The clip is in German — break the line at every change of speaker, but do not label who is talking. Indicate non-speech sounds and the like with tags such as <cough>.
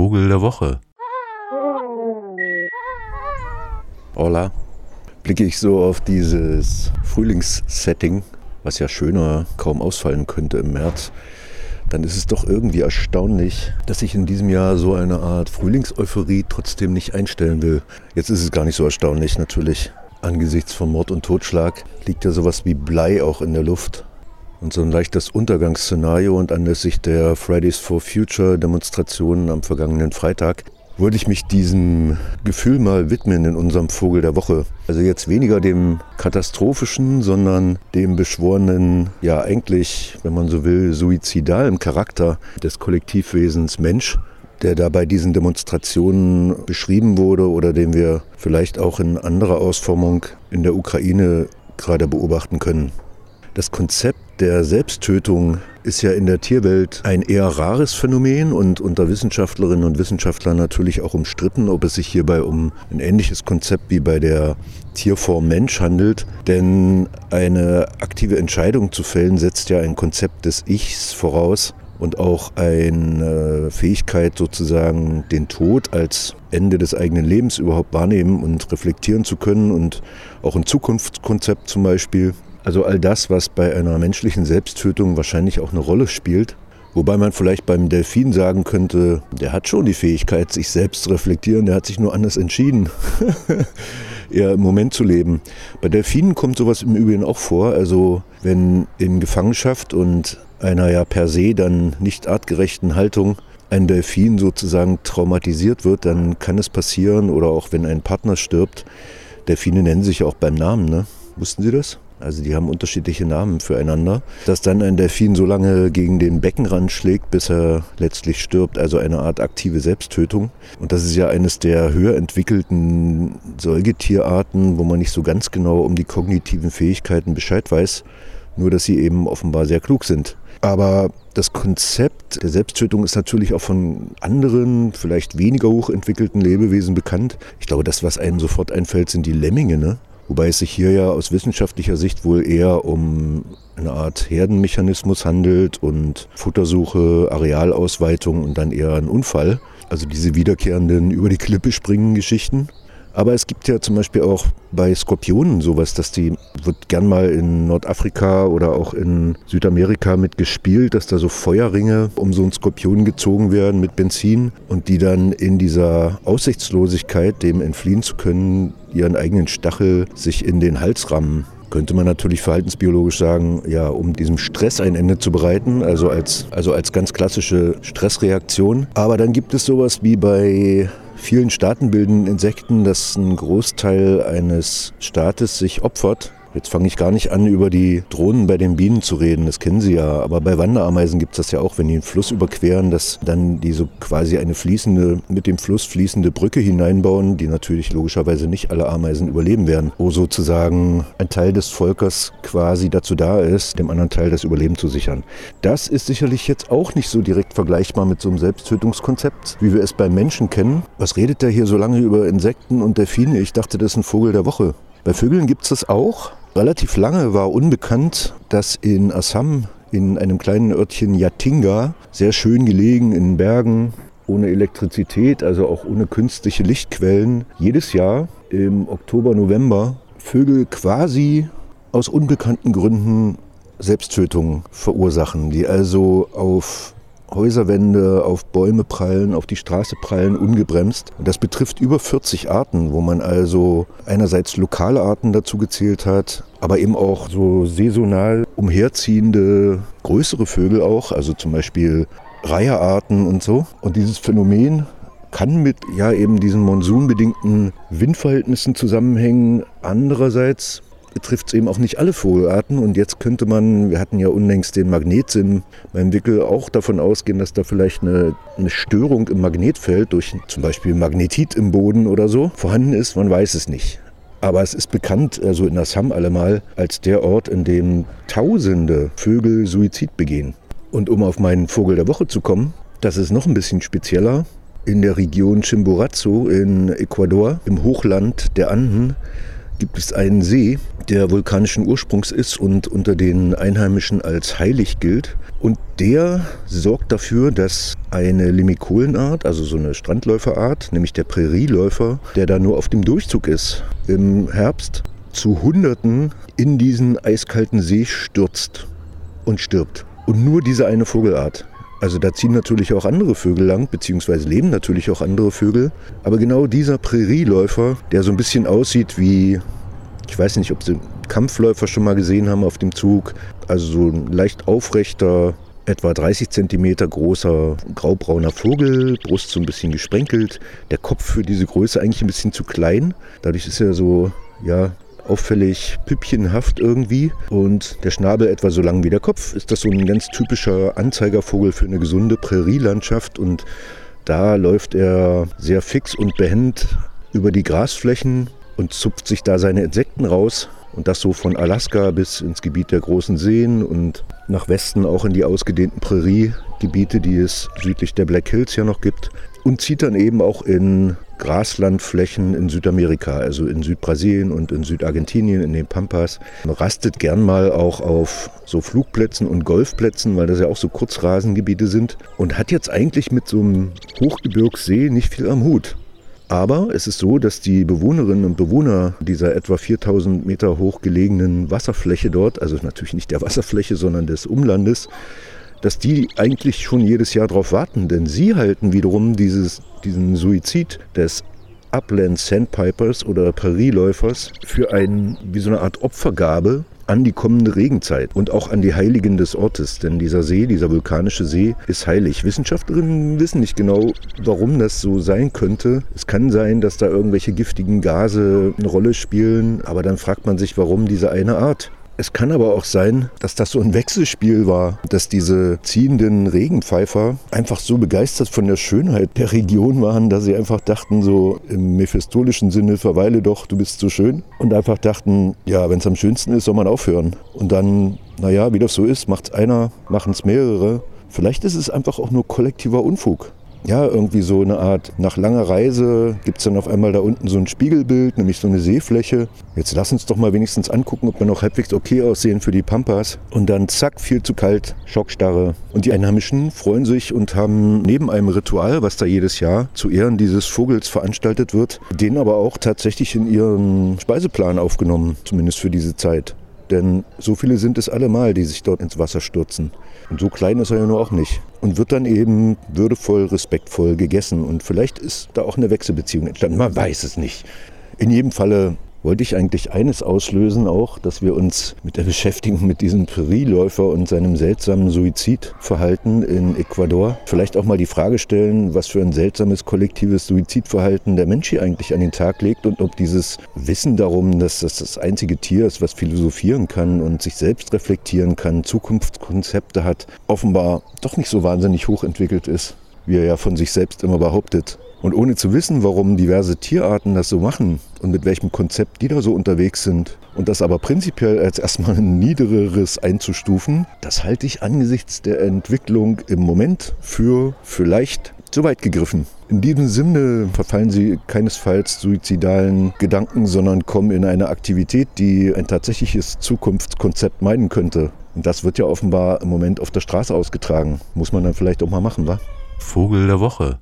Vogel der Woche.
Hola. Blicke ich so auf dieses Frühlingssetting, was ja schöner kaum ausfallen könnte im März, dann ist es doch irgendwie erstaunlich, dass ich in diesem Jahr so eine Art Frühlingseuphorie trotzdem nicht einstellen will. Jetzt ist es gar nicht so erstaunlich natürlich. Angesichts von Mord und Totschlag liegt ja sowas wie Blei auch in der Luft. Und so ein leichtes Untergangsszenario und anlässlich der Fridays for Future Demonstrationen am vergangenen Freitag wollte ich mich diesem Gefühl mal widmen in unserem Vogel der Woche. Also jetzt weniger dem katastrophischen, sondern dem beschworenen, ja eigentlich, wenn man so will, suizidalen Charakter des Kollektivwesens Mensch, der da bei diesen Demonstrationen beschrieben wurde oder den wir vielleicht auch in anderer Ausformung in der Ukraine gerade beobachten können. Das Konzept der Selbsttötung ist ja in der Tierwelt ein eher rares Phänomen und unter Wissenschaftlerinnen und Wissenschaftlern natürlich auch umstritten, ob es sich hierbei um ein ähnliches Konzept wie bei der Tierform Mensch handelt. Denn eine aktive Entscheidung zu fällen setzt ja ein Konzept des Ichs voraus und auch eine Fähigkeit sozusagen den Tod als Ende des eigenen Lebens überhaupt wahrnehmen und reflektieren zu können und auch ein Zukunftskonzept zum Beispiel. Also all das, was bei einer menschlichen Selbsttötung wahrscheinlich auch eine Rolle spielt. Wobei man vielleicht beim Delfin sagen könnte, der hat schon die Fähigkeit, sich selbst zu reflektieren, der hat sich nur anders entschieden, <laughs> eher im Moment zu leben. Bei Delfinen kommt sowas im Übrigen auch vor. Also wenn in Gefangenschaft und einer ja per se dann nicht artgerechten Haltung ein Delfin sozusagen traumatisiert wird, dann kann es passieren, oder auch wenn ein Partner stirbt, Delfine nennen sich auch beim Namen, ne? Wussten Sie das? Also die haben unterschiedliche Namen füreinander, dass dann ein Delfin so lange gegen den Beckenrand schlägt, bis er letztlich stirbt, also eine Art aktive Selbsttötung. Und das ist ja eines der höher entwickelten Säugetierarten, wo man nicht so ganz genau um die kognitiven Fähigkeiten Bescheid weiß, nur dass sie eben offenbar sehr klug sind. Aber das Konzept der Selbsttötung ist natürlich auch von anderen, vielleicht weniger hochentwickelten Lebewesen bekannt. Ich glaube, das, was einem sofort einfällt, sind die Lemminge. Ne? Wobei es sich hier ja aus wissenschaftlicher Sicht wohl eher um eine Art Herdenmechanismus handelt und Futtersuche, Arealausweitung und dann eher ein Unfall. Also diese wiederkehrenden über die Klippe springen Geschichten. Aber es gibt ja zum Beispiel auch bei Skorpionen sowas, dass die wird gern mal in Nordafrika oder auch in Südamerika mit gespielt, dass da so Feuerringe um so einen Skorpion gezogen werden mit Benzin und die dann in dieser Aussichtslosigkeit, dem entfliehen zu können, ihren eigenen Stachel sich in den Hals rammen könnte man natürlich verhaltensbiologisch sagen, ja, um diesem Stress ein Ende zu bereiten, also als, also als ganz klassische Stressreaktion. Aber dann gibt es sowas wie bei vielen staatenbildenden Insekten, dass ein Großteil eines Staates sich opfert Jetzt fange ich gar nicht an, über die Drohnen bei den Bienen zu reden, das kennen Sie ja. Aber bei Wanderameisen gibt es das ja auch, wenn die einen Fluss überqueren, dass dann die so quasi eine fließende, mit dem Fluss fließende Brücke hineinbauen, die natürlich logischerweise nicht alle Ameisen überleben werden, wo sozusagen ein Teil des Volkers quasi dazu da ist, dem anderen Teil das Überleben zu sichern. Das ist sicherlich jetzt auch nicht so direkt vergleichbar mit so einem Selbsttötungskonzept, wie wir es beim Menschen kennen. Was redet der hier so lange über Insekten und Delfine? Ich dachte, das ist ein Vogel der Woche. Bei Vögeln gibt es das auch. Relativ lange war unbekannt, dass in Assam, in einem kleinen Örtchen Yatinga, sehr schön gelegen in Bergen, ohne Elektrizität, also auch ohne künstliche Lichtquellen, jedes Jahr im Oktober, November Vögel quasi aus unbekannten Gründen Selbsttötungen verursachen, die also auf Häuserwände, auf Bäume prallen, auf die Straße prallen, ungebremst. Das betrifft über 40 Arten, wo man also einerseits lokale Arten dazu gezählt hat, aber eben auch so saisonal umherziehende größere Vögel auch, also zum Beispiel Reiherarten und so. Und dieses Phänomen kann mit ja eben diesen monsunbedingten Windverhältnissen zusammenhängen. Andererseits betrifft es eben auch nicht alle Vogelarten. Und jetzt könnte man, wir hatten ja unlängst den Magnetsim beim Wickel, auch davon ausgehen, dass da vielleicht eine, eine Störung im Magnetfeld durch zum Beispiel Magnetit im Boden oder so vorhanden ist. Man weiß es nicht. Aber es ist bekannt, also in Assam allemal, als der Ort, in dem Tausende Vögel Suizid begehen. Und um auf meinen Vogel der Woche zu kommen, das ist noch ein bisschen spezieller. In der Region Chimborazo in Ecuador, im Hochland der Anden, gibt es einen See, der vulkanischen Ursprungs ist und unter den Einheimischen als heilig gilt. Und der sorgt dafür, dass eine Limikolenart, also so eine Strandläuferart, nämlich der Prärieläufer, der da nur auf dem Durchzug ist, im Herbst zu Hunderten in diesen eiskalten See stürzt und stirbt. Und nur diese eine Vogelart. Also da ziehen natürlich auch andere Vögel lang, beziehungsweise leben natürlich auch andere Vögel. Aber genau dieser Prärieläufer, der so ein bisschen aussieht wie, ich weiß nicht, ob Sie Kampfläufer schon mal gesehen haben auf dem Zug, also so ein leicht aufrechter, etwa 30 cm großer graubrauner Vogel, Brust so ein bisschen gesprenkelt, der Kopf für diese Größe eigentlich ein bisschen zu klein. Dadurch ist er so, ja, auffällig püppchenhaft irgendwie und der Schnabel etwa so lang wie der Kopf. Ist das so ein ganz typischer Anzeigervogel für eine gesunde Prärielandschaft und da läuft er sehr fix und behend über die Grasflächen und zupft sich da seine Insekten raus. Und das so von Alaska bis ins Gebiet der großen Seen und nach Westen auch in die ausgedehnten Präriegebiete, die es südlich der Black Hills ja noch gibt. Und zieht dann eben auch in Graslandflächen in Südamerika, also in Südbrasilien und in Südargentinien, in den Pampas. Rastet gern mal auch auf so Flugplätzen und Golfplätzen, weil das ja auch so Kurzrasengebiete sind und hat jetzt eigentlich mit so einem Hochgebirgssee nicht viel am Hut. Aber es ist so, dass die Bewohnerinnen und Bewohner dieser etwa 4000 Meter hoch gelegenen Wasserfläche dort, also natürlich nicht der Wasserfläche, sondern des Umlandes, dass die eigentlich schon jedes Jahr darauf warten, denn sie halten wiederum dieses, diesen Suizid des Upland Sandpipers oder Prärieläufers für ein, wie so eine Art Opfergabe an die kommende Regenzeit und auch an die Heiligen des Ortes. Denn dieser See, dieser vulkanische See, ist heilig. Wissenschaftlerinnen wissen nicht genau, warum das so sein könnte. Es kann sein, dass da irgendwelche giftigen Gase eine Rolle spielen, aber dann fragt man sich, warum diese eine Art. Es kann aber auch sein, dass das so ein Wechselspiel war, dass diese ziehenden Regenpfeifer einfach so begeistert von der Schönheit der Region waren, dass sie einfach dachten, so im mephistolischen Sinne, verweile doch, du bist so schön. Und einfach dachten, ja, wenn es am schönsten ist, soll man aufhören. Und dann, naja, wie das so ist, macht es einer, machen es mehrere. Vielleicht ist es einfach auch nur kollektiver Unfug ja, irgendwie so eine Art, nach langer Reise gibt es dann auf einmal da unten so ein Spiegelbild, nämlich so eine Seefläche. Jetzt lass uns doch mal wenigstens angucken, ob wir noch halbwegs okay aussehen für die Pampas. Und dann zack, viel zu kalt, Schockstarre. Und die Einheimischen freuen sich und haben neben einem Ritual, was da jedes Jahr zu Ehren dieses Vogels veranstaltet wird, den aber auch tatsächlich in ihren Speiseplan aufgenommen, zumindest für diese Zeit. Denn so viele sind es allemal, die sich dort ins Wasser stürzen. Und so klein ist er ja nur auch nicht. Und wird dann eben würdevoll, respektvoll gegessen. Und vielleicht ist da auch eine Wechselbeziehung entstanden. Man weiß es nicht. In jedem Falle wollte ich eigentlich eines auslösen auch, dass wir uns mit der Beschäftigung mit diesem Prärieläufer und seinem seltsamen Suizidverhalten in Ecuador vielleicht auch mal die Frage stellen, was für ein seltsames kollektives Suizidverhalten der Mensch hier eigentlich an den Tag legt und ob dieses Wissen darum, dass das das einzige Tier ist, was philosophieren kann und sich selbst reflektieren kann, Zukunftskonzepte hat, offenbar doch nicht so wahnsinnig hochentwickelt ist, wie er ja von sich selbst immer behauptet. Und ohne zu wissen, warum diverse Tierarten das so machen und mit welchem Konzept die da so unterwegs sind und das aber prinzipiell als erstmal ein niedereres einzustufen, das halte ich angesichts der Entwicklung im Moment für vielleicht zu weit gegriffen. In diesem Sinne verfallen sie keinesfalls suizidalen Gedanken, sondern kommen in eine Aktivität, die ein tatsächliches Zukunftskonzept meinen könnte. Und das wird ja offenbar im Moment auf der Straße ausgetragen. Muss man dann vielleicht auch mal machen, wa?
Vogel der Woche.